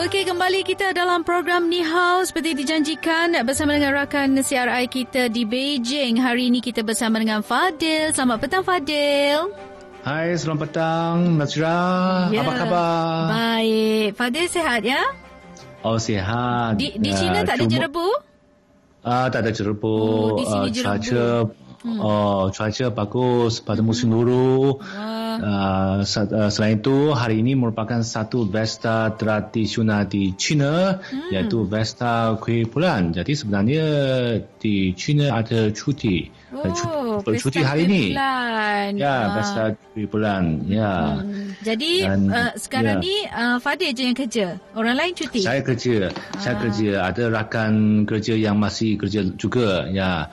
Okey, kembali kita dalam program Ni Hao seperti dijanjikan bersama dengan rakan CRI kita di Beijing. Hari ini kita bersama dengan Fadil. Selamat petang Fadil. Hai, selamat petang Nazra. Ya. Apa khabar? Baik. Fadil sihat ya? Oh, sihat. Di di China tak ada cuma- jerebu? Ah, tak ada jerebu. Oh, di sini Ah, jerebu. Cuaca, oh, cuaca bagus pada musim luru. Wah. Uh, sa- uh, selain itu, hari ini merupakan satu pesta tradisional di China, Hmm. iaitu pesta kuih bulan. Jadi sebenarnya di China ada cuti. Oh, Uh, cu- bercuti pesta hari ini. bulan. Ya, Ah. pesta kuih bulan. Ya. Hmm. Jadi Dan- uh, sekarang ya. ni uh, Fadil je yang kerja. Orang lain cuti. Saya kerja, saya Ah. kerja. Ada rakan kerja yang masih kerja juga. Ya,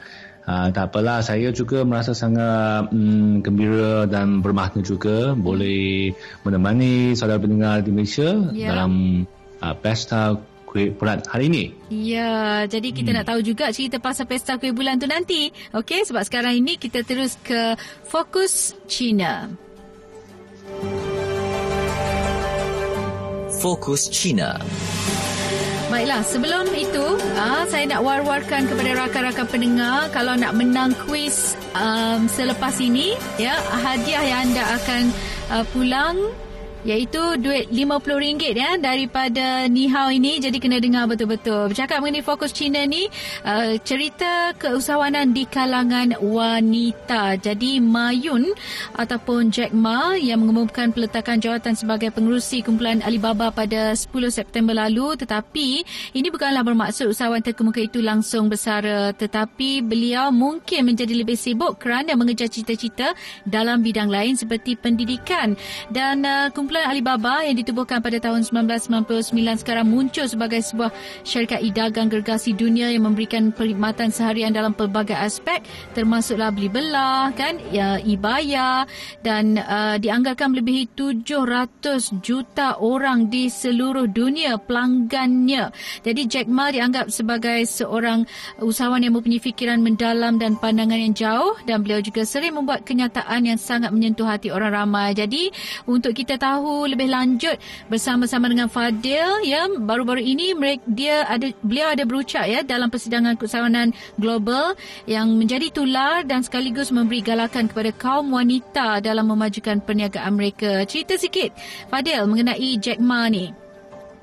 uh, tak apalah. Saya juga merasa sangat mm, gembira dan bermakna juga boleh menemani saudara pendengar di Malaysia Ya. dalam uh, pesta kuih bulan hari ini. Ya, jadi kita Hmm. nak tahu juga cerita pasal pesta kuih bulan tu nanti. Okey, sebab sekarang ini kita terus ke Fokus China. Fokus China. Baiklah, sebelum itu, ah, saya nak war-warkan kepada rakan-rakan pendengar kalau nak menang kuis um, selepas ini, ya, hadiah yang anda akan uh, pulang iaitu duit RM50 ya daripada Nihao ini jadi kena dengar betul-betul. Bercakap mengenai fokus China ni uh, cerita keusahawanan di kalangan wanita. Jadi Mayun ataupun Jack Ma yang mengumumkan peletakan jawatan sebagai pengerusi kumpulan Alibaba pada 10 September lalu tetapi ini bukanlah bermaksud usahawan terkemuka itu langsung bersara tetapi beliau mungkin menjadi lebih sibuk kerana mengejar cita-cita dalam bidang lain seperti pendidikan dan uh, Alibaba yang ditubuhkan pada tahun 1999 sekarang muncul sebagai sebuah syarikat e-dagang gergasi dunia yang memberikan perkhidmatan seharian dalam pelbagai aspek termasuklah beli belah kan ya e-bayar dan uh, dianggarkan melebihi 700 juta orang di seluruh dunia pelanggannya. Jadi Jack Ma dianggap sebagai seorang usahawan yang mempunyai fikiran mendalam dan pandangan yang jauh dan beliau juga sering membuat kenyataan yang sangat menyentuh hati orang ramai. Jadi untuk kita tahu lebih lanjut bersama-sama dengan Fadil ya baru-baru ini mereka dia ada beliau ada berucap ya dalam persidangan keusahawanan global yang menjadi tular dan sekaligus memberi galakan kepada kaum wanita dalam memajukan perniagaan mereka. Cerita sikit Fadil mengenai Jack Ma ni.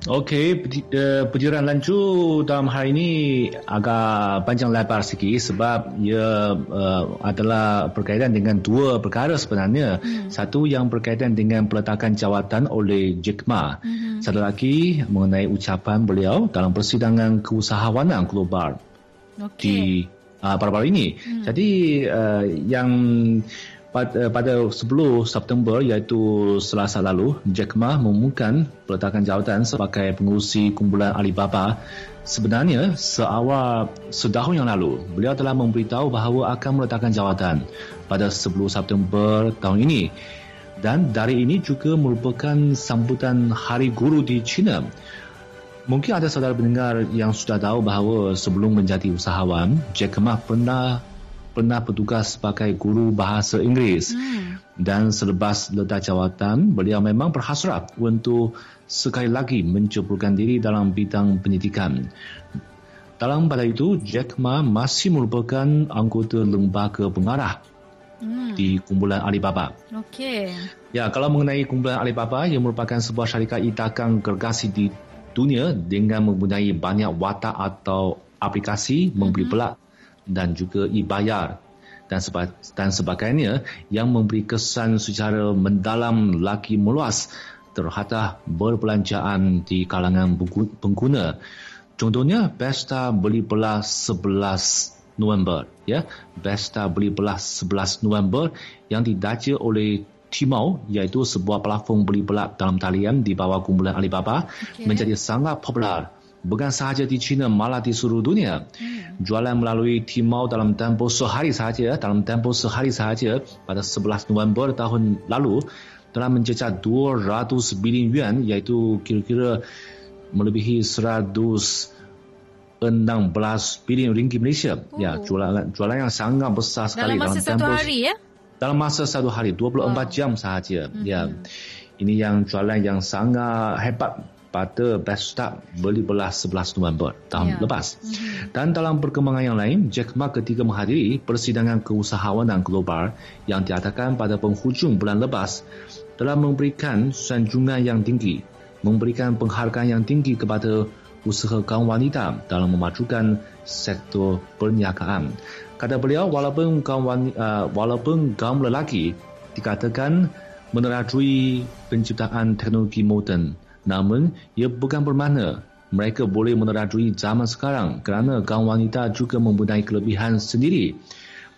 Okey, peti- uh, penjuran lancu dalam hari ini agak panjang lebar sikit sebab ia uh, adalah berkaitan dengan dua perkara sebenarnya. Hmm. Satu yang berkaitan dengan peletakan jawatan oleh Jack Ma. Hmm. Satu lagi mengenai ucapan beliau dalam persidangan keusahawanan global di uh, baru-baru ini. Hmm. Jadi uh, yang pada, pada 10 September iaitu Selasa lalu, Jack Ma mengumumkan peletakan jawatan sebagai pengurusi kumpulan Alibaba. Sebenarnya seawal setahun yang lalu, beliau telah memberitahu bahawa akan meletakkan jawatan pada 10 September tahun ini. Dan dari ini juga merupakan sambutan Hari Guru di China. Mungkin ada saudara pendengar yang sudah tahu bahawa sebelum menjadi usahawan, Jack Ma pernah pernah bertugas sebagai guru bahasa Inggeris. Hmm. Dan selepas letak jawatan, beliau memang berhasrat untuk sekali lagi menceburkan diri dalam bidang pendidikan. Dalam pada itu, Jack Ma masih merupakan anggota lembaga pengarah hmm. di kumpulan Alibaba. Okey. Ya, kalau mengenai kumpulan Alibaba yang merupakan sebuah syarikat e-dagang gergasi di dunia dengan mempunyai banyak watak atau aplikasi membeli belak dan juga e-bayar dan, seba- dan sebagainya yang memberi kesan secara mendalam lagi meluas terhadap berbelanjaan di kalangan pengguna. Contohnya, pesta beli belah 11 November. ya Pesta beli belah 11 November yang didaja oleh Timau iaitu sebuah platform beli belak dalam talian di bawah kumpulan Alibaba okay. menjadi sangat popular bukan sahaja di China malah di seluruh dunia. Hmm. Jualan melalui Tmall dalam tempoh sehari sahaja, dalam tempoh sehari sahaja pada 11 November tahun lalu telah mencecah 200 bilion yuan iaitu kira-kira melebihi 116 bilion ringgit Malaysia. Ya, oh. Ya, jualan jualan yang sangat besar sekali dalam, dalam masa satu hari ya. Dalam masa satu hari 24 wow. jam sahaja. Mm-hmm. Ya. Ini yang jualan yang sangat hebat pada best start beli belah 11 November tahun yeah. lepas. Mm-hmm. Dan dalam perkembangan yang lain, Jack Ma ketika menghadiri persidangan keusahawanan global yang diadakan pada penghujung bulan lepas telah memberikan sanjungan yang tinggi, memberikan penghargaan yang tinggi kepada usaha kaum wanita dalam memajukan sektor perniagaan. Kata beliau, walaupun kaum, wanita, uh, walaupun kaum lelaki dikatakan menerajui penciptaan teknologi moden, Namun, ia bukan bermakna mereka boleh menerajui zaman sekarang kerana kaum wanita juga mempunyai kelebihan sendiri.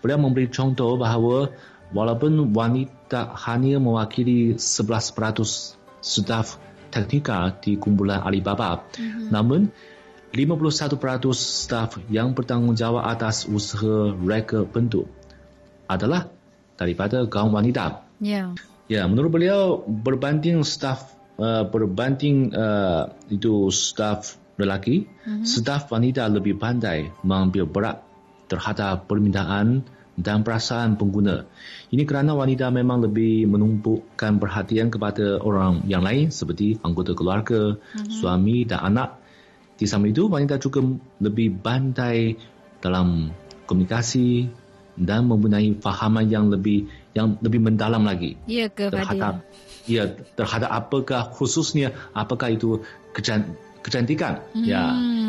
Beliau memberi contoh bahawa walaupun wanita hanya mewakili 11% staf teknikal di kumpulan Alibaba, mm-hmm. namun 51% staf yang bertanggungjawab atas usaha reka bentuk adalah daripada kaum wanita. Ya. Yeah. Ya, menurut beliau berbanding staf Uh, berbanding uh, itu staf lelaki, uh-huh. staf wanita lebih pandai mengambil berat terhadap permintaan dan perasaan pengguna. Ini kerana wanita memang lebih menumpukan perhatian kepada orang yang lain seperti anggota keluarga, uh-huh. suami dan anak. Di samping itu, wanita juga lebih pandai dalam komunikasi dan mempunyai fahaman yang lebih yang lebih mendalam lagi ya, ke terhadap ya terhadap apakah khususnya apakah itu kecan, kecantikan ya, hmm. ya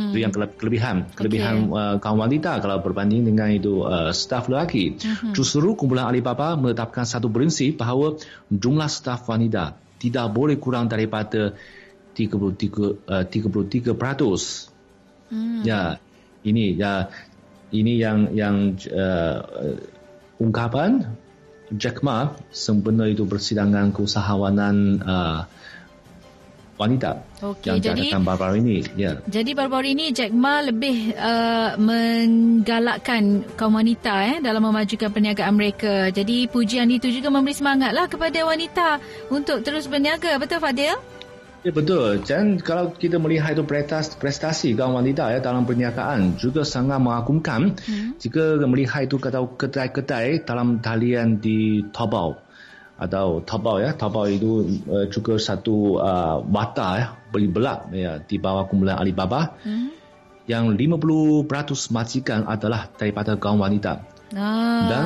itu yang kelebihan kelebihan okay. uh, kaum wanita kalau berbanding dengan itu uh, staf lelaki hmm. justru kumpulan Alibaba menetapkan satu prinsip bahawa jumlah staf wanita tidak boleh kurang daripada 33 uh, 33% hmm. ya ini ya ini yang yang uh, ungkapan Jack Ma sempena itu persidangan keusahawanan uh, wanita okay, yang jadi, diadakan baru-baru ini. Ya. Jadi baru-baru ini Jack Ma lebih uh, menggalakkan kaum wanita eh, dalam memajukan perniagaan mereka. Jadi pujian itu juga memberi semangatlah kepada wanita untuk terus berniaga. Betul Fadil? Ya betul. Dan kalau kita melihat itu prestasi, prestasi kaum wanita ya dalam perniagaan juga sangat mengagumkan. Hmm. Jika melihat itu kata kedai-kedai dalam talian di Taobao atau Taobao ya, Taobao itu uh, juga satu uh, wata ya, beli belak ya di bawah kumpulan Alibaba. Hmm. Yang 50% majikan adalah daripada kaum wanita. Ah. Dan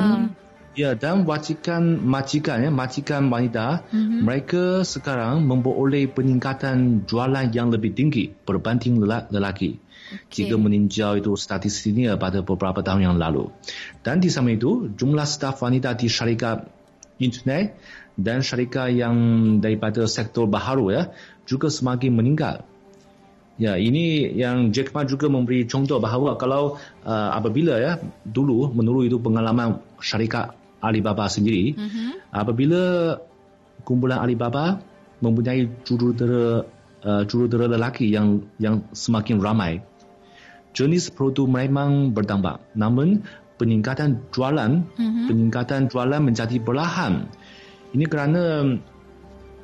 Ya, dan majikan majikan ya, majikan wanita, mm-hmm. mereka sekarang memperoleh peningkatan jualan yang lebih tinggi berbanding lelaki. Okay. Jika meninjau itu statistiknya pada beberapa tahun yang lalu. Dan di samping itu, jumlah staf wanita di syarikat internet dan syarikat yang daripada sektor baharu ya juga semakin meningkat. Ya, ini yang Jack Ma juga memberi contoh bahawa kalau uh, apabila ya dulu menurut itu pengalaman syarikat Alibaba sendiri uh-huh. apabila kumpulan Alibaba mempunyai jurutera uh, jurutera lelaki yang yang semakin ramai jenis produk memang bertambah namun peningkatan jualan uh-huh. peningkatan jualan menjadi perlahan ini kerana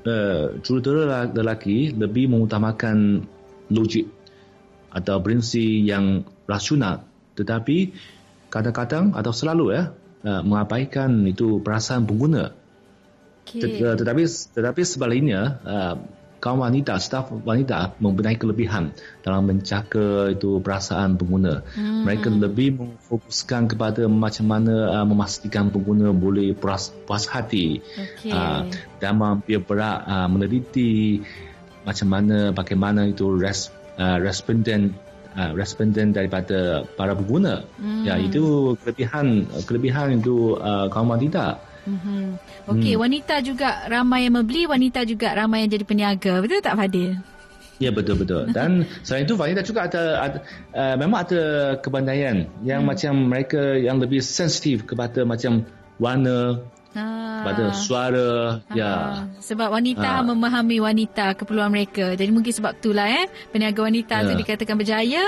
uh, jurutera lelaki lebih mengutamakan logik atau prinsip yang rasional tetapi kadang-kadang atau selalu ya uh, mengabaikan itu perasaan pengguna. Okay. Uh, tetapi tetapi sebaliknya uh, kaum wanita, staf wanita mempunyai kelebihan dalam menjaga itu perasaan pengguna. Hmm. Mereka lebih memfokuskan kepada macam mana uh, memastikan pengguna boleh puas, puas hati okay. uh, dan mampu berat uh, meneliti macam mana bagaimana itu res, uh, responden uh, responden daripada para pengguna. Hmm. Ya itu kelebihan kelebihan itu uh, kaum wanita. Hmm. Okey, hmm. wanita juga ramai yang membeli, wanita juga ramai yang jadi peniaga. Betul tak Fadil? Ya betul betul. Dan selain itu wanita juga ada, ada uh, memang ada kebandaian yang hmm. macam mereka yang lebih sensitif kepada macam warna, ah. Pada suara. Ya. Sebab wanita ha. memahami wanita keperluan mereka. Jadi mungkin sebab itulah eh peniaga wanita ya. tu dikatakan berjaya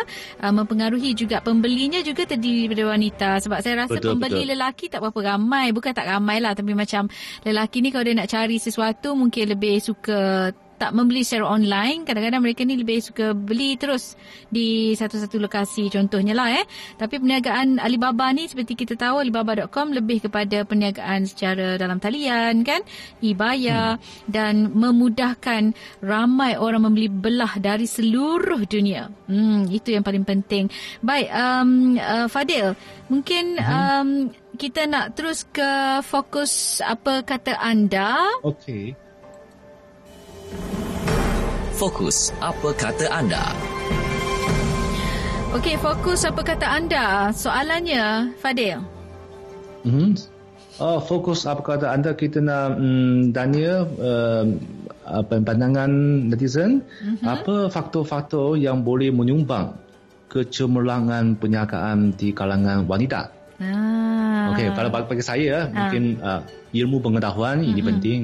uh, mempengaruhi juga pembelinya juga terdiri daripada wanita. Sebab saya rasa betul, pembeli betul. lelaki tak berapa ramai. Bukan tak ramai lah tapi macam lelaki ni kalau dia nak cari sesuatu mungkin lebih suka tak membeli secara online. Kadang-kadang mereka ni lebih suka beli terus di satu-satu lokasi contohnya lah eh. Tapi perniagaan Alibaba ni seperti kita tahu Alibaba.com lebih kepada perniagaan secara dalam talian kan. E-bayar hmm. dan memudahkan ramai orang membeli belah dari seluruh dunia. Hmm, itu yang paling penting. Baik, um, uh, Fadil, mungkin hmm. um, kita nak terus ke fokus apa kata anda. Okey. Fokus apa kata anda? Okey, fokus apa kata anda? Soalannya, Fadil. Hmm. Oh, fokus apa kata anda kita nak um, tanya uh, apa pandangan netizen uh-huh. apa faktor-faktor yang boleh menyumbang kecemerlangan perniagaan di kalangan wanita. Ah. Okey, kalau bagi saya ah. mungkin uh, ilmu pengetahuan uh-huh. ini penting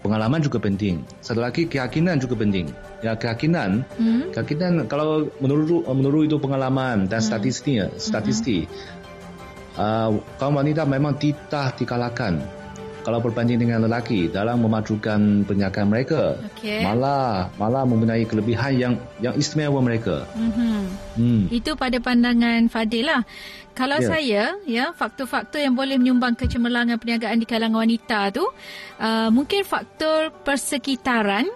pengalaman juga penting. Satu lagi keyakinan juga penting. Ya keyakinan, hmm. keyakinan kalau menurut menurut itu pengalaman dan hmm. statistiknya, statistik, hmm. uh, kaum wanita memang tidak dikalahkan kalau berbanding dengan lelaki dalam memajukan perniagaan mereka. Okay. Malah malah mempunyai kelebihan yang yang istimewa mereka. Hmm. Hmm. Itu pada pandangan Fadil lah. Kalau yeah. saya, ya, faktor-faktor yang boleh menyumbang kecemerlangan perniagaan di kalangan wanita tu, uh, mungkin faktor persekitaran,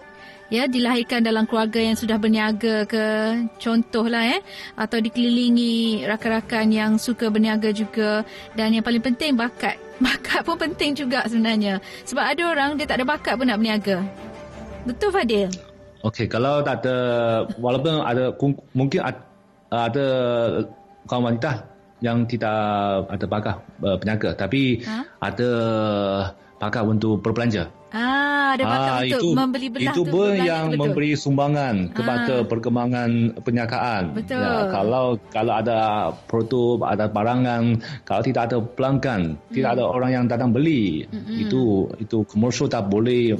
ya, dilahirkan dalam keluarga yang sudah berniaga ke, contohlah, eh, atau dikelilingi rakan-rakan yang suka berniaga juga, dan yang paling penting bakat. Bakat pun penting juga sebenarnya. Sebab ada orang dia tak ada bakat pun nak berniaga. Betul Fadil? Okey, kalau tak ada, walaupun ada, mungkin ada kaum wanita yang tidak ada bakat uh, peniaga tapi ha? ada bakat untuk berbelanja. Ah, ada bakat ah, untuk itu, membeli belah itu tu. Itu yang betul. memberi sumbangan kepada ah. perkembangan perniagaan. Betul. Ya, kalau kalau ada produk, ada barangan, kalau tidak ada pelanggan, hmm. tidak ada orang yang datang beli, hmm. itu itu komersial tak boleh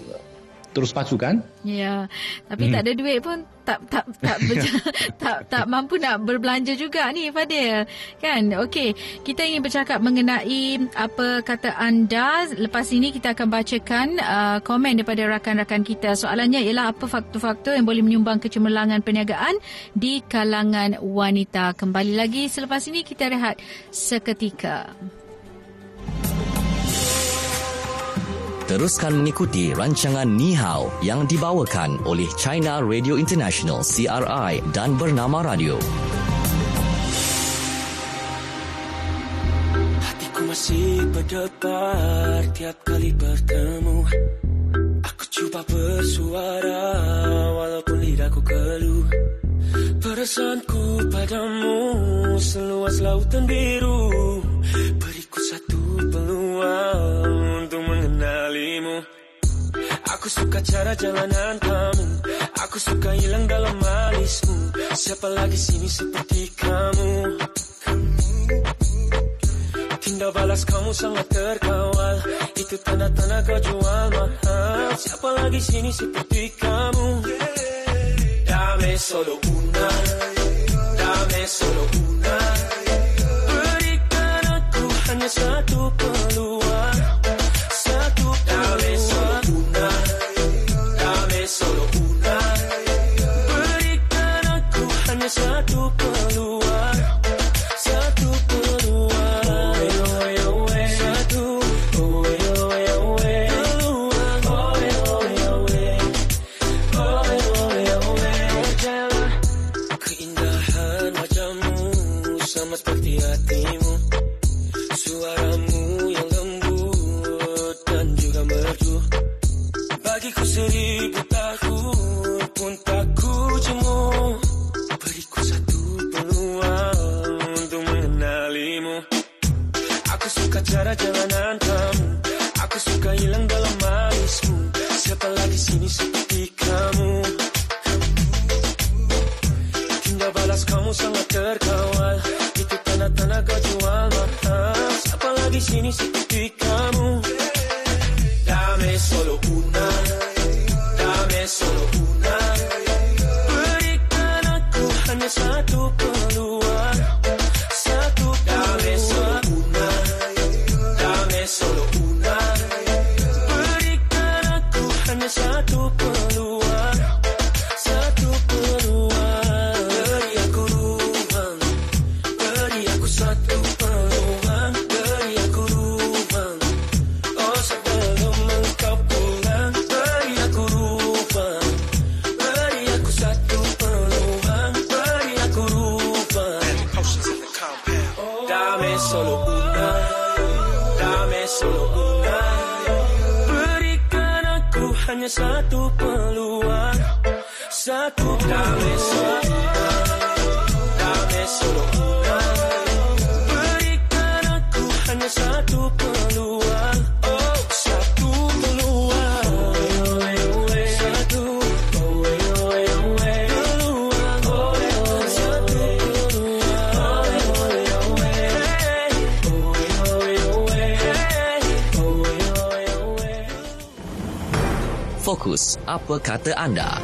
terus maju kan? Ya. Tapi hmm. tak ada duit pun tak tak tak tak, tak tak mampu nak berbelanja juga ni Fadil. Kan? Okey, kita ingin bercakap mengenai apa kata anda. Lepas ini kita akan bacakan uh, komen daripada rakan-rakan kita. Soalannya ialah apa faktor-faktor yang boleh menyumbang kecemerlangan perniagaan di kalangan wanita. Kembali lagi selepas ini kita rehat seketika. Teruskan mengikuti rancangan Ni Hao yang dibawakan oleh China Radio International CRI dan Bernama Radio. Hatiku masih berdebar tiap kali bertemu. Aku cuba bersuara walaupun lidahku keluh. Perasaanku padamu seluas lautan biru. Beriku satu peluang untuk mengenalimu. Aku suka cara jalanan kamu. Aku suka hilang dalam alismu Siapa lagi sini seperti kamu? Tindak balas kamu sangat terkawal. Itu tanda-tanda kau jual mahal. Siapa lagi sini seperti kamu? Dame solo una. Dame solo una hanya satu peluang. Satu Dame apa kata anda?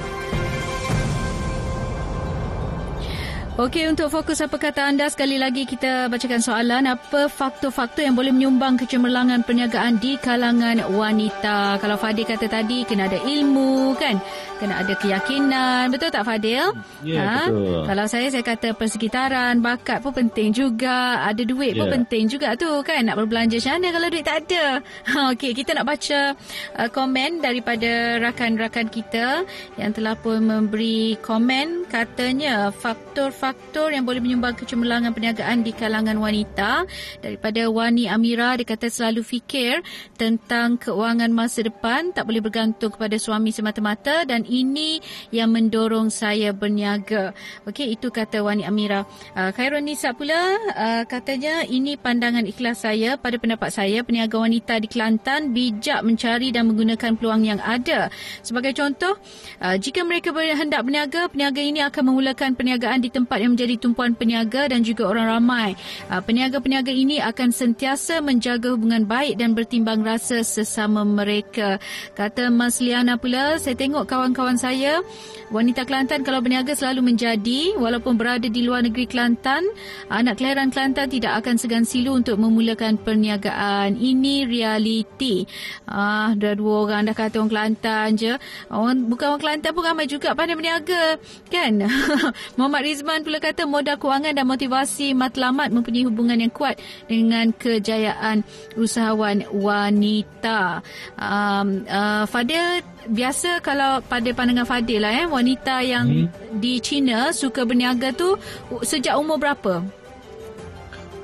Okey, untuk fokus apa kata anda, sekali lagi kita bacakan soalan. Apa faktor-faktor yang boleh menyumbang kecemerlangan perniagaan di kalangan wanita? Kalau Fadil kata tadi, kena ada ilmu kan? Kena ada keyakinan. Betul tak Fadil? Ya, betul. Kalau saya, saya kata persekitaran, bakat pun penting juga. Ada duit pun Ya. penting juga tu kan? Nak berbelanja macam mana kalau duit tak ada? Ha, Okey, kita nak baca uh, komen daripada rakan-rakan kita yang telah pun memberi komen. Katanya faktor-faktor yang boleh menyumbang kecemerlangan perniagaan di kalangan wanita. Daripada Wani Amira, dia kata selalu fikir tentang keuangan masa depan. Tak boleh bergantung kepada suami semata-mata dan ini yang mendorong saya berniaga. Okey, itu kata Wani Amira. Uh, Khairul Nisa pula uh, katanya ini pandangan ikhlas saya. Pada pendapat saya, peniaga wanita di Kelantan bijak mencari dan menggunakan peluang yang ada. Sebagai contoh, uh, jika mereka berhendak berniaga, peniaga ini akan memulakan perniagaan di tempat yang menjadi tumpuan peniaga dan juga orang ramai. Uh, peniaga-peniaga ini akan sentiasa menjaga hubungan baik dan bertimbang rasa sesama mereka. Kata Mas Liana pula, saya tengok kawan-kawan saya, wanita Kelantan kalau berniaga selalu menjadi, walaupun berada di luar negeri Kelantan, anak kelahiran Kelantan tidak akan segan silu untuk memulakan perniagaan. Ini realiti. Ah, dah dua orang dah kata orang Kelantan je. Orang bukan orang Kelantan pun ramai juga pandai berniaga. Kan? Muhammad Rizman pula kata modal kewangan dan motivasi matlamat mempunyai hubungan yang kuat dengan kejayaan usahawan wanita. Um, uh, Fadil biasa kalau pada pandangan Fadil lah eh wanita yang hmm. di China suka berniaga tu sejak umur berapa?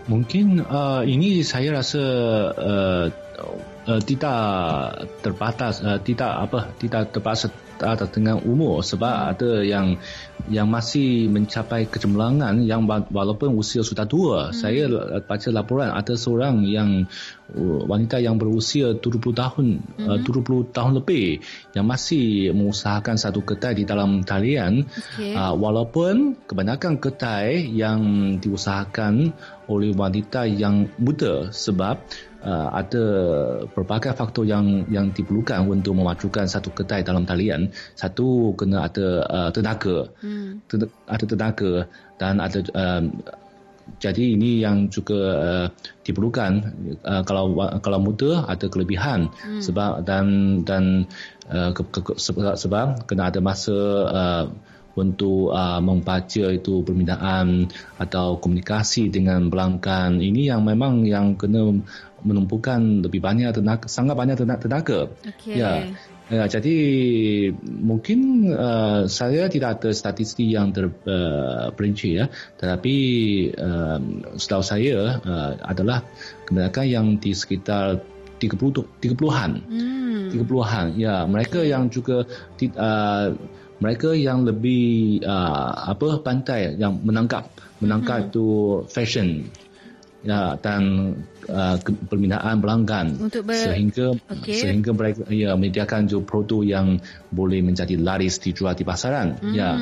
Mungkin uh, ini saya rasa uh, uh, tidak terbatas, uh, tidak apa, tidak terbatas atas dengan umur sebab ada yang yang masih mencapai kecemerlangan yang wa- walaupun usia sudah tua. Hmm. Saya baca laporan ada seorang yang wanita yang berusia 70 tahun, hmm. uh, 70 tahun lebih yang masih mengusahakan satu kedai di dalam talian Okey. uh, walaupun kebanyakan kedai yang diusahakan oleh wanita yang muda sebab uh, ada pelbagai faktor yang yang diperlukan untuk memajukan satu kedai dalam talian. Satu kena ada uh, tenaga, Hmm. Ten- ada tenaga dan ada um, jadi ini yang juga uh, diperlukan uh, kalau wa- kalau muda ada kelebihan hmm. sebab dan dan uh, ke, ke- sebab, sebab kena ada masa uh, untuk uh, membaca itu permintaan atau komunikasi dengan pelanggan ini yang memang yang kena menumpukan lebih banyak tenaga sangat banyak tenaga, tenaga. Okey. ya Ya, jadi mungkin uh, saya tidak ada statistik yang terperinci ya, tetapi uh, setahu saya uh, adalah kebanyakan yang di sekitar 30 30-an. Hmm. 30-an. Ya, mereka yang juga uh, mereka yang lebih uh, apa pandai yang menangkap menangkap itu fashion. Ya dan uh, permintaan pelanggan. Untuk ber- sehingga Okey. sehingga mereka ya menyediakan juga produk yang boleh menjadi laris dijual di pasaran. Ya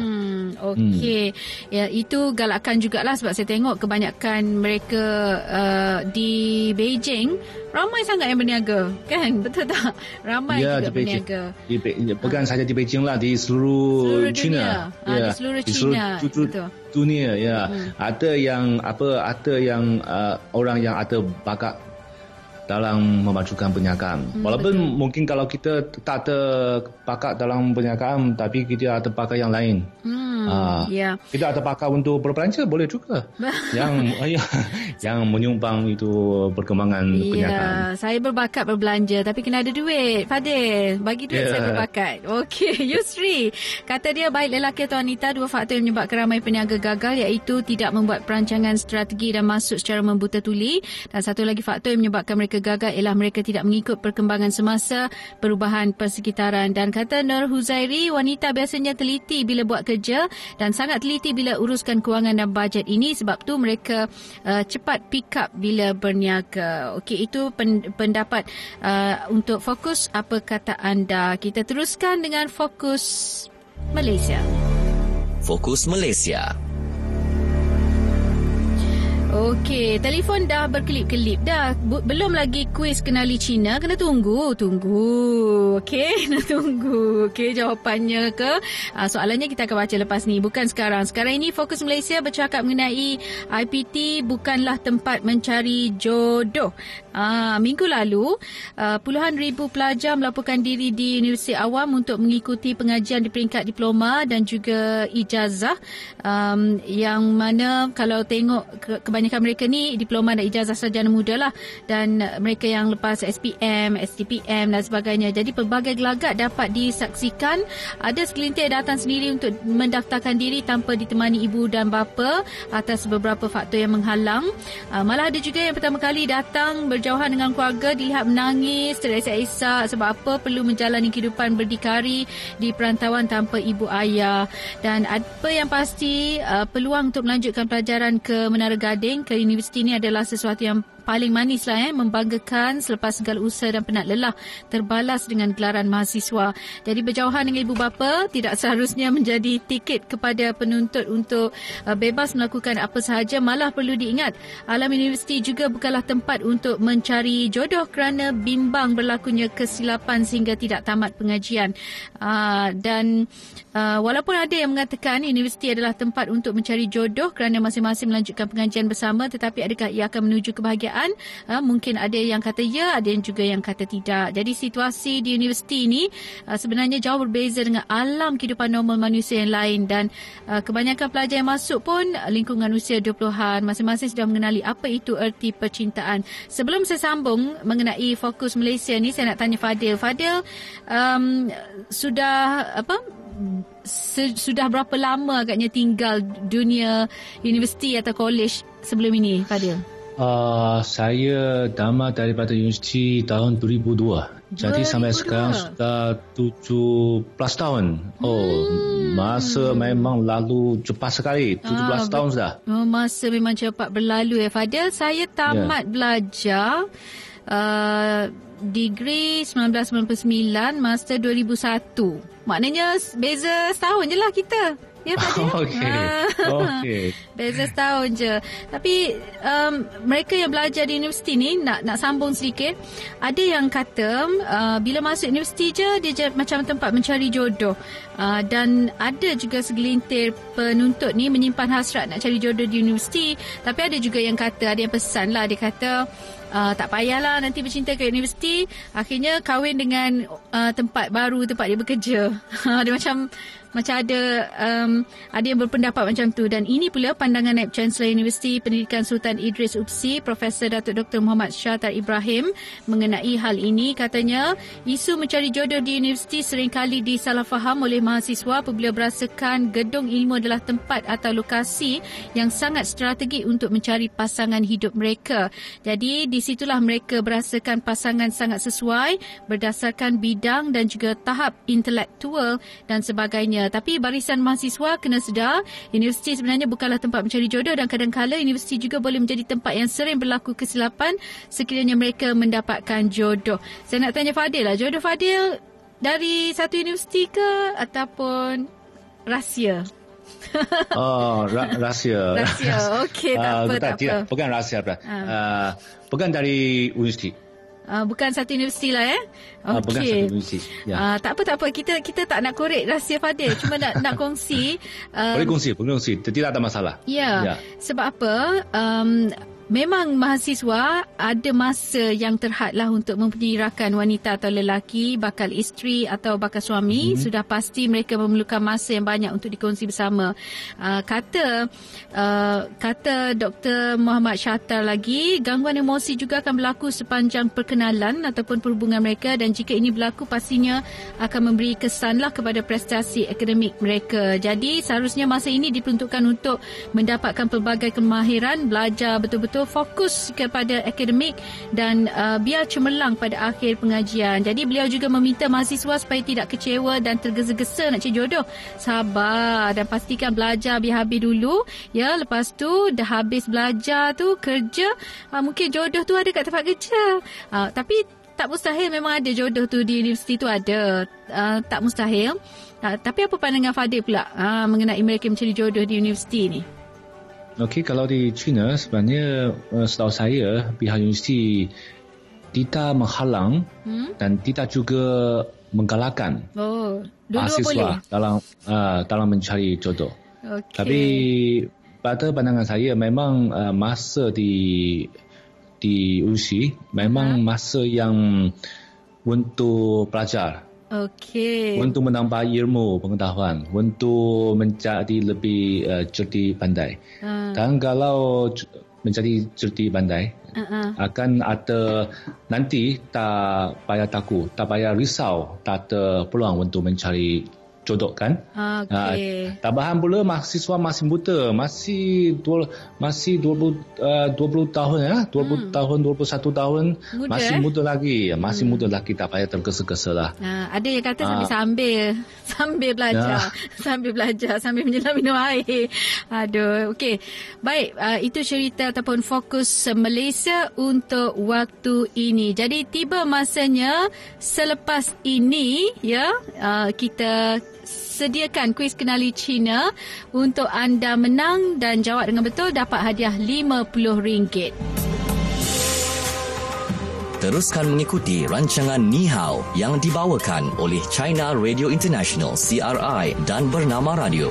Hmm, okey. Ya, itu galakan jugalah sebab saya tengok kebanyakan mereka uh, di Beijing ramai sangat yang berniaga, kan? Betul tak? Ramai ya juga di Beijing berniaga. di Be- bukan saja di Beijing lah di seluruh, Seluruh China dunia. Ah, di seluruh China, du- du- betul. dunia ya ada yang apa ada yang uh, orang yang ada bakat dalam memajukan perniagaan. Hmm, Walaupun mungkin kalau kita tak ada bakat dalam perniagaan tapi kita ada bakat yang lain. Hmm. Ah, ya. Tidak terpakai untuk berbelanja boleh juga. yang yang yang menyumbang itu perkembangan Ya, kenyataan. saya berbakat berbelanja tapi kena ada duit. Fadil, bagi duit Ya. saya berbakat. Okey, Yusri. Kata dia baik lelaki atau wanita dua faktor yang menyebabkan ramai peniaga gagal iaitu tidak membuat perancangan strategi dan masuk secara membuta tuli dan satu lagi faktor yang menyebabkan mereka gagal ialah mereka tidak mengikut perkembangan semasa, perubahan persekitaran dan kata Nur Huzairi wanita biasanya teliti bila buat kerja dan sangat teliti bila uruskan kewangan dan bajet ini sebab tu mereka uh, cepat pick up bila berniaga. Okey, itu pen, pendapat uh, untuk fokus apa kata anda. Kita teruskan dengan fokus Malaysia. Fokus Malaysia. Okey, telefon dah berkelip-kelip dah. Belum lagi kuis kenali Cina. Kena tunggu, tunggu. Okey, kena tunggu. Okey, jawapannya ke? Uh, soalannya kita akan baca lepas ni. Bukan sekarang. Sekarang ini Fokus Malaysia bercakap mengenai IPT bukanlah tempat mencari jodoh. Uh, minggu lalu, uh, puluhan ribu pelajar melaporkan diri di Universiti Awam untuk mengikuti pengajian di peringkat diploma dan juga ijazah um, yang mana kalau tengok ke- kebanyakan mereka ni diploma dan ijazah sarjana muda lah dan uh, mereka yang lepas SPM, STPM dan sebagainya. Jadi pelbagai gelagat dapat disaksikan. Ada segelintir datang sendiri untuk mendaftarkan diri tanpa ditemani ibu dan bapa atas beberapa faktor yang menghalang. Uh, malah ada juga yang pertama kali datang berjauhan dengan keluarga dilihat menangis, terisak-isak sebab apa perlu menjalani kehidupan berdikari di perantauan tanpa ibu ayah. Dan apa yang pasti uh, peluang untuk melanjutkan pelajaran ke Menara Gading ke universiti ini adalah sesuatu yang paling manis lah eh, membanggakan selepas segala usaha dan penat lelah terbalas dengan gelaran mahasiswa. Jadi berjauhan dengan ibu bapa tidak seharusnya menjadi tiket kepada penuntut untuk uh, bebas melakukan apa sahaja. Malah perlu diingat, alam universiti juga bukanlah tempat untuk mencari jodoh kerana bimbang berlakunya kesilapan sehingga tidak tamat pengajian. Uh, dan uh, walaupun ada yang mengatakan universiti adalah tempat untuk mencari jodoh kerana masing-masing melanjutkan pengajian bersama tetapi adakah ia akan menuju kebahagiaan? Uh, mungkin ada yang kata ya, ada yang juga yang kata tidak. Jadi situasi di universiti ini uh, sebenarnya jauh berbeza dengan alam kehidupan normal manusia yang lain dan uh, kebanyakan pelajar yang masuk pun lingkungan usia 20-an masing-masing sudah mengenali apa itu erti percintaan. Sebelum saya sambung mengenai fokus Malaysia ni saya nak tanya Fadil. Fadil um, sudah apa se- sudah berapa lama agaknya tinggal dunia universiti atau college sebelum ini Fadil? Uh, saya tamat daripada universiti tahun 2002. Jadi sampai 2002. sekarang sudah 17 tahun. Oh, Hmm. masa memang lalu cepat sekali. 17 Ah, tahun sudah. Oh, masa memang cepat berlalu ya Fadil. Saya tamat yeah. belajar uh, degree 1999, master 2001. Maknanya beza setahun je lah kita. Ya Fadil? Okey. Ah. Okey. Beza setahun je. Tapi um, mereka yang belajar di universiti ni nak nak sambung sedikit. Ada yang kata uh, bila masuk universiti je dia je, macam tempat mencari jodoh. Uh, dan ada juga segelintir penuntut ni menyimpan hasrat nak cari jodoh di universiti. Tapi ada juga yang kata, ada yang pesan lah. Dia kata Uh, tak payahlah nanti bercinta ke universiti akhirnya kahwin dengan uh, tempat baru tempat dia bekerja dia macam macam ada um, ada yang berpendapat macam tu. Dan ini pula pandangan Naib Chancellor Universiti Pendidikan Sultan Idris UPSI Profesor Datuk Dr Muhammad Syahtar Ibrahim mengenai hal ini. Katanya isu mencari jodoh di universiti seringkali disalah faham oleh mahasiswa apabila berasakan gedung ilmu adalah tempat atau lokasi yang sangat strategik untuk mencari pasangan hidup mereka. Jadi di situlah mereka berasakan pasangan sangat sesuai berdasarkan bidang dan juga tahap intelektual dan sebagainya. Tapi barisan mahasiswa kena sedar, universiti sebenarnya bukanlah tempat mencari jodoh dan kadang-kala universiti juga boleh menjadi tempat yang sering berlaku kesilapan sekiranya mereka mendapatkan jodoh. Saya nak tanya Fadil lah, jodoh Fadil dari satu universiti ke ataupun rahsia? Oh, ra- rahsia. Rahsia. Okey, tak Ah, apa, bukan, tak tidak, apa. Bukan rahsia. Bukan, Ah. uh, bukan dari universiti. Uh, bukan satu universiti lah eh. Ah, bukan Okey. satu universiti. Ya. Ah, tak apa tak apa kita kita tak nak korek rahsia Fadil cuma nak nak kongsi um, boleh kongsi, boleh kongsi. Tidak ada masalah. Ya, Ya. sebab apa? Um, memang mahasiswa ada masa yang terhadlah untuk mempunyai rakan wanita atau lelaki, bakal isteri atau bakal suami. Hmm. Sudah pasti mereka memerlukan masa yang banyak untuk dikongsi bersama. Uh, kata uh, kata Dr. Muhammad Syahtar lagi, gangguan emosi juga akan berlaku sepanjang perkenalan ataupun perhubungan mereka dan jika ini berlaku pastinya akan memberi kesanlah kepada prestasi akademik mereka. Jadi seharusnya masa ini diperuntukkan untuk mendapatkan pelbagai kemahiran, belajar betul-betul betul fokus kepada akademik dan uh, biar cemerlang pada akhir pengajian. Jadi beliau juga meminta mahasiswa supaya tidak kecewa dan tergesa-gesa nak cari jodoh. Sabar dan pastikan belajar habis-habis dulu. Ya, lepas tu dah habis belajar tu kerja, uh, mungkin jodoh tu ada kat tempat kerja. Uh, tapi tak mustahil memang ada jodoh tu di universiti tu ada. Uh, tak mustahil. Uh, tapi apa pandangan Fadil pula uh, mengenai mereka mencari jodoh di universiti ni? Okey, kalau di China sebenarnya uh, setahu saya pihak universiti tidak menghalang hmm? dan tidak juga menggalakkan oh, mahasiswa dalam uh, dalam mencari jodoh. Okay. Tapi pada pandangan saya memang uh, masa di di usi memang ha? masa yang untuk pelajar Okey. Untuk menambah ilmu pengetahuan, untuk menjadi lebih uh, cerdik pandai. Uh. Dan kalau menjadi cerdik pandai, uh-uh. akan ada nanti tak payah takut, tak payah risau, tak ada peluang untuk mencari jodoh kan. Okey. Uh, tambahan pula mahasiswa masih muda, masih dua, masih 20 uh, 20 tahun ya, 20 hmm. tahun 21 tahun muda, masih eh? muda lagi, masih hmm. muda lagi tak payah tergesa-gesa lah. Uh, ada yang kata sambil uh. sambil sambil belajar, uh. sambil belajar, sambil menyelam minum air. Aduh, okey. Baik, uh, itu cerita ataupun fokus Malaysia untuk waktu ini. Jadi tiba masanya selepas ini ya, uh, kita sediakan kuis kenali Cina untuk anda menang dan jawab dengan betul dapat hadiah RM50. Teruskan mengikuti rancangan Ni Hao yang dibawakan oleh China Radio International CRI dan Bernama Radio.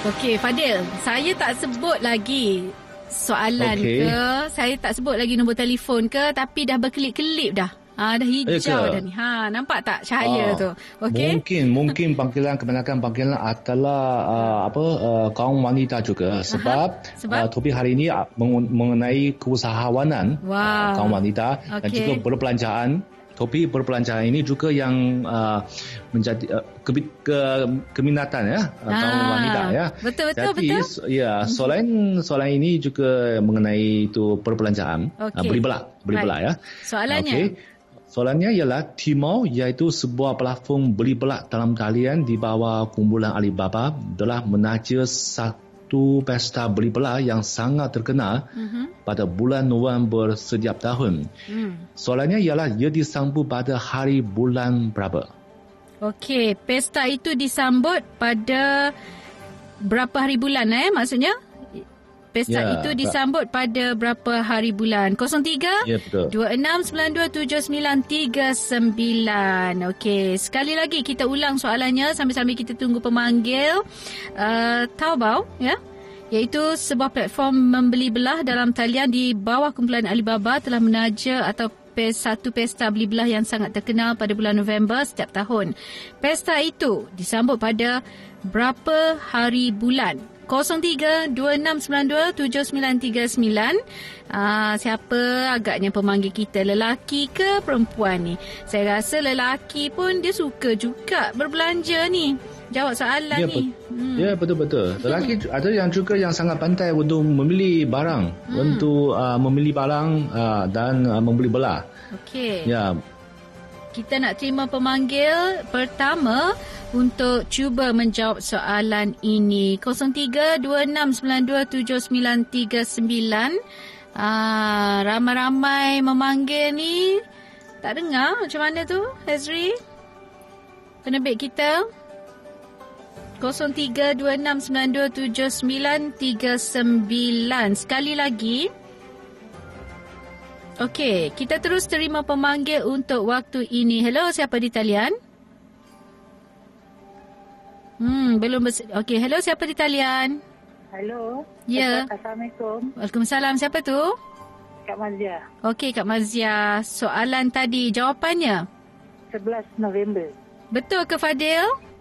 Okey, Fadil, saya tak sebut lagi soalan okay. ke, saya tak sebut lagi nombor telefon ke, tapi dah berkelip-kelip dah. Ah dah hijau Eka. dah ni. Ha nampak tak cahaya ah, tu? Okey. Mungkin mungkin panggilan kebanyakan panggilan adalah uh, apa uh, kaum wanita juga sebab, sebab? Uh, topik hari ini mengenai keusahawanan wow. uh, kaum wanita okay. dan juga perbelanjaan topik perbelanjaan ini juga yang uh, menjadi uh, ke, ke, keminatan ya ah, kaum wanita ya. Betul betul Jadi, betul. ya soalan soalan ini juga mengenai itu perbelanjaan okay. uh, beli belak beli belak ya. Soalannya. Okay. Soalannya ialah Tmall iaitu sebuah platform beli belak dalam talian di bawah kumpulan Alibaba telah menaja satu pesta beli belak yang sangat terkenal uh-huh. pada bulan November setiap tahun. Uh. Soalannya ialah ia disambut pada hari bulan berapa? Okey, pesta itu disambut pada berapa hari bulan eh maksudnya? Pesta ya, itu disambut tak. pada berapa hari bulan? 03 ya, betul. 26927939. Okey, sekali lagi kita ulang soalannya sambil-sambil kita tunggu pemanggil. Uh, Taobao, ya. Iaitu sebuah platform membeli belah dalam talian di bawah kumpulan Alibaba telah menaja atau satu pesta beli belah yang sangat terkenal pada bulan November setiap tahun. Pesta itu disambut pada berapa hari bulan? 03-2692-7939 uh, Siapa agaknya pemanggil kita Lelaki ke perempuan ni? Saya rasa lelaki pun Dia suka juga berbelanja ni. Jawab soalan ya, ni. hmm. Ya betul-betul. Lelaki ada yang juga Yang sangat pandai Untuk membeli barang. Hmm. Untuk uh, membeli barang uh, Dan uh, membeli belah. Okey. Ya kita nak terima pemanggil pertama untuk cuba menjawab soalan ini. 0326927939. Ah, ramai-ramai memanggil ni. Tak dengar macam mana tu, Hazri? Penerbit kita. 0326927939. Sekali lagi. Okey, kita terus terima pemanggil untuk waktu ini. Hello, siapa di talian? Hmm, belum bers- Okey, hello siapa di talian? Hello. Ya. Assalamualaikum. Waalaikumsalam. Siapa tu? Kak Mazia. Okey, Kak Mazia. Soalan tadi, jawapannya? 11 November. Betul ke Fadil?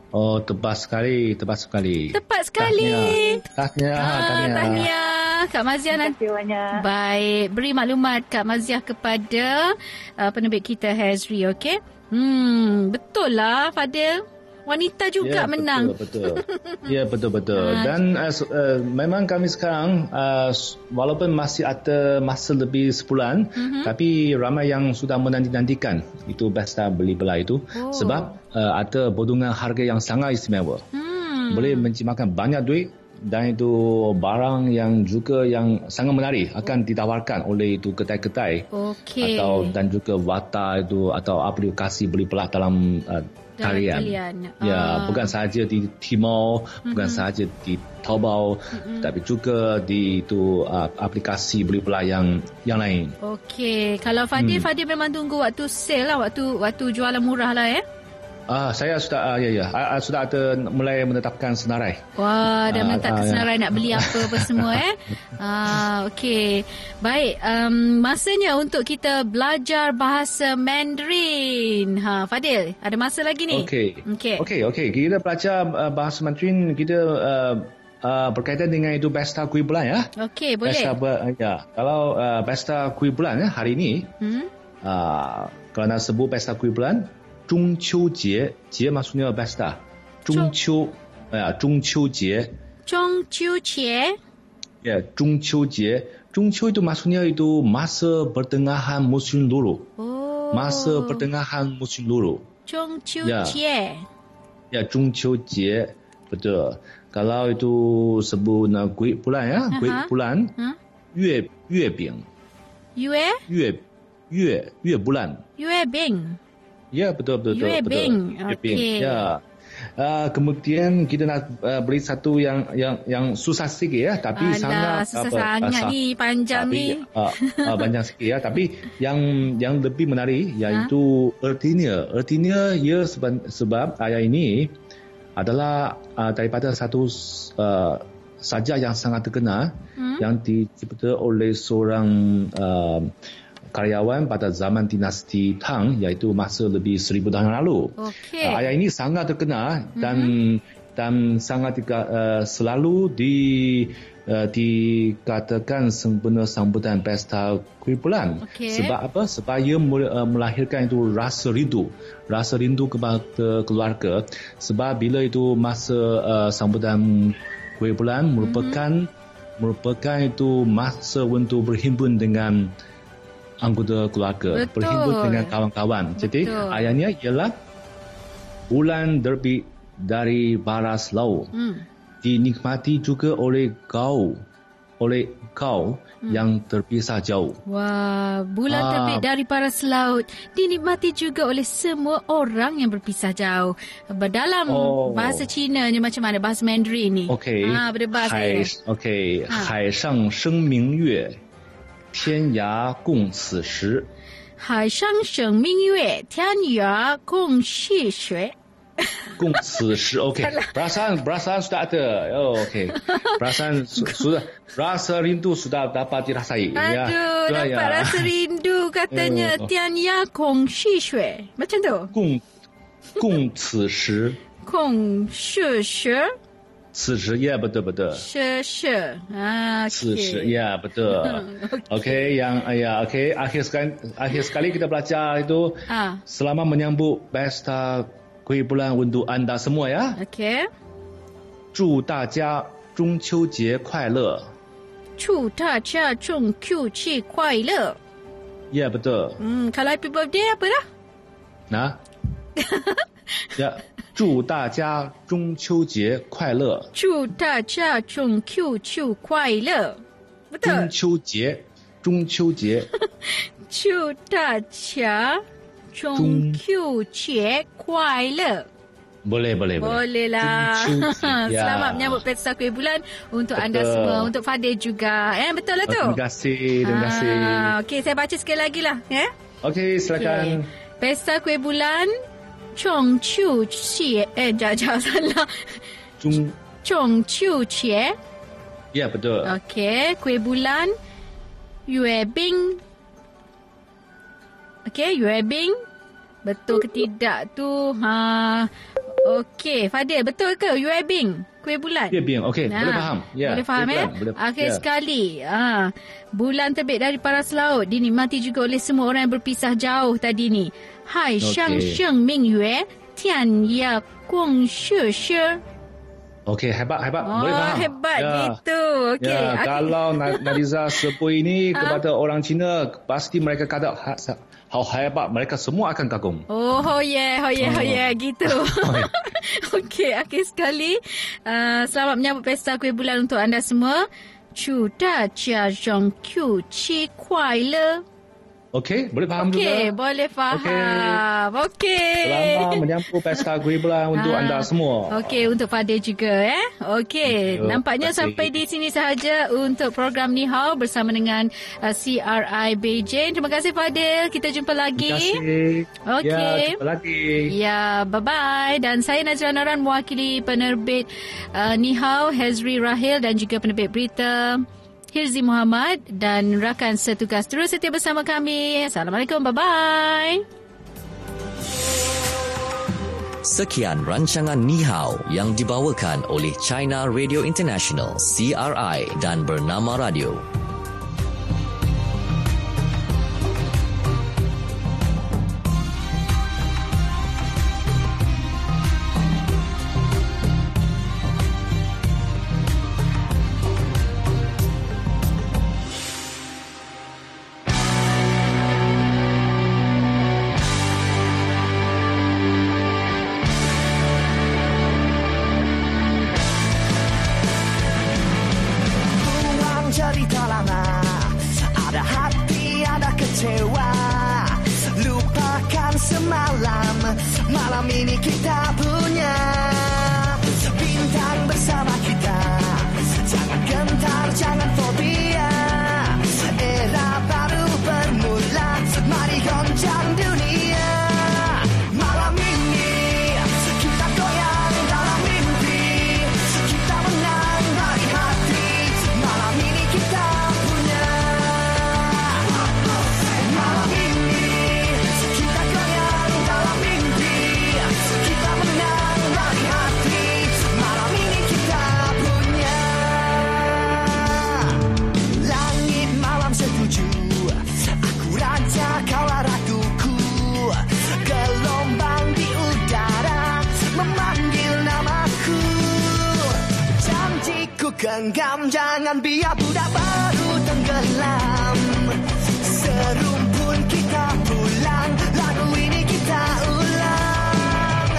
Oh, tepat sekali, tepat sekali. Tepat sekali. Tahniah, Ah, tahniah. tahniah. Kak Mazia Terima nanti. kasih banyak. Baik, beri maklumat Kak Maziah kepada uh, penerbit kita Hazri, okey? Hmm, betul lah Fadil. Wanita juga ya, menang. Betul, betul. ya, betul, betul. Ah, Dan uh, uh, memang kami sekarang, uh, walaupun masih ada masa lebih sebulan, Mhm. tapi ramai yang sudah menanti-nantikan itu pesta beli belah itu. Oh. Sebab uh, ada bodongan harga yang sangat istimewa. Hmm. Boleh mencimakan banyak duit dan itu barang yang juga yang sangat menarik akan ditawarkan oleh itu kedai-kedai Okey. atau dan juga wata itu atau aplikasi beli belah dalam uh, Talian. talian. Ya, Ah. bukan sahaja di Tmall, bukan sahaja di Taobao, tapi juga di itu uh, aplikasi beli belah yang yang lain. Okey, kalau Fadil, Hmm. Fadil memang tunggu waktu sale lah, waktu waktu jualan murah lah eh. Ah, saya sudah uh, ya ya, uh, uh, sudah ada mulai menetapkan senarai. Wah, dah Ah, mentak ah, ke ya. senarai nak beli apa apa semua eh. Ah, okey. Baik, um, masanya untuk kita belajar bahasa Mandarin. Ha, Fadil, ada masa lagi ni? Okey. Okey. Okey, okey. Kita belajar uh, bahasa Mandarin kita uh, uh, berkaitan dengan itu pesta kuih bulan ya. Okey, boleh. Pesta ber, ya. Kalau uh, pesta kuih bulan ya hari ini Hmm? uh, kalau nak sebut pesta kuih bulan, 中秋节，节 maksudnya pesta. 中秋，ya, 中秋节，中秋节。 ya, 中秋节，中秋itu maksudnya itu masa pertengahan musim luru. Oh. Masa pertengahan musim luru. 中秋 Ya. 节。 Ya, 中秋节 betul. Kalau itu sebut nak kuih bulan ya, kuih Aha. bulan, 嗯， 月月饼，月月月月 bulan. 月饼。 Ya betul betul betul. Yue betul. Bing. Yue Bing. Okey. Ya. Uh, kemudian kita nak uh, beri satu yang yang yang susah sikit ya, tapi Alah, sangat susah sangat basah. ni, panjang tapi, ni. Uh, uh, panjang sikit ya, tapi yang yang lebih menarik iaitu Ha? ertinya. Ertinya ia sebab, sebab ayat ini adalah uh, daripada satu uh, saja yang sangat terkenal Hmm? yang dicipta oleh seorang uh, karyawan pada zaman dinasti Tang iaitu masa lebih seribu tahun lalu. Okey. Uh, ayat ini sangat terkenal dan dan sangat uh, selalu di uh, dikatakan sempena sambutan pesta kuih bulan. Okey. Sebab apa? Sebab ia uh, melahirkan itu rasa rindu, rasa rindu kepada keluarga. Sebab bila itu masa uh, sambutan kuih bulan merupakan merupakan itu masa untuk berhimpun dengan anggota keluarga, Betul. berhimpun dengan kawan-kawan. Jadi Betul. ayatnya ialah bulan terbit dari baras laut Hmm. dinikmati juga oleh kau oleh kau yang terpisah jauh. Wah, bulan Ah. terbit dari paras laut dinikmati juga oleh semua orang yang berpisah jauh. Dalam Oh. bahasa Cina ni macam mana? Bahasa Mandarin ni. OK， Ah, berdebas 海 saya. OK，啊海上生明月， 天涯共此时，海上生明月，天涯共细水。共此时，OK。不拉山，不拉山，苏达的，OK。不拉山，苏达，不拉山，印度苏达达帕提拉赛伊呀，对呀。不拉山，印度，跟得你天涯共细水，没听到。共，共此时。共细水。此时 ya betul betul shi shi. Ah, 此时 okey. ya betul OK yang ya OK akhir sekali akhir sekali kita belajar itu Ah, selama menyambut pesta kuih bulan untuk anda semua ya okey. 祝大家中秋节快乐祝大家中秋节快乐。 ya betul Hmm, kalau happy birthday apa dah? Nah. ya, 祝大家中秋节快乐。祝大家中秋节快乐。中 Betul. 秋节，中秋节，祝大家中秋节快乐。 boleh boleh Boleh lah. Jom cuti. Ya. Selamat menyambut pesta kuih bulan untuk anda Betul. semua, untuk Fadil juga. Eh, betul lah Oh, tu? terima kasih, terima kasih. Ah, Okey, saya baca sekali lagi lah. Eh? Okey, silakan. Okey. Pesta kuih bulan Chong Chu Xie Eh, jangan, jangan salah 中 Chong Chu Xie Ya, betul. Okey, kuih bulan Yue Bing. Okey, Yue Bing. Betul ke tidak tu? Ha. Okey, Fadil, betul ke Yue Bing? Kuih bulan. Ya, Bing. Okey, Ha, boleh faham. Ya, boleh faham boleh eh? boleh- Akhir ya. sekali. Ha, bulan terbit dari paras laut dinikmati juga oleh semua orang yang berpisah jauh tadi ni. Hai, Okey. Shang Sheng Ming Yue, Tian Ya Guang She She. Okey, hebat, hebat. Oh, boleh faham. hebat Ya. gitu. Okey. Ya, Akhir- kalau Na- Nadiza sebut ini kepada orang Cina, pasti mereka kata, "Ha, sa- how hebat, mereka semua akan kagum. Oh, oh yeah, oh yeah, oh Oh. yeah, gitu. Oh, ya. Okey, akhir sekali. Uh, selamat menyambut pesta kuih bulan untuk anda semua. 祝大家中秋节快乐。 Okey, boleh faham Okey, juga. boleh faham. Okey. Selamat menyambut pesta bulan untuk Ah, anda semua. Okey, untuk Fadil juga eh. Okey, nampaknya terima sampai di sini sahaja untuk program Ni Hao bersama dengan uh, CRI Beijing. Terima kasih Fadil. Kita jumpa lagi. Terima kasih. Okey. Ya, jumpa lagi. Ya, bye-bye. Dan saya Nazira Noran mewakili penerbit uh, Nihau, Hezri Rahil dan juga penerbit berita Hirzi Muhammad dan rakan setugas terus setia bersama kami. Assalamualaikum. Bye-bye. Sekian rancangan Ni Hao yang dibawakan oleh China Radio International CRI dan Bernama Radio. genggam Jangan biar budak baru tenggelam. Serumpun kita pulang Lagu ini kita ulang.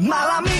Malam ini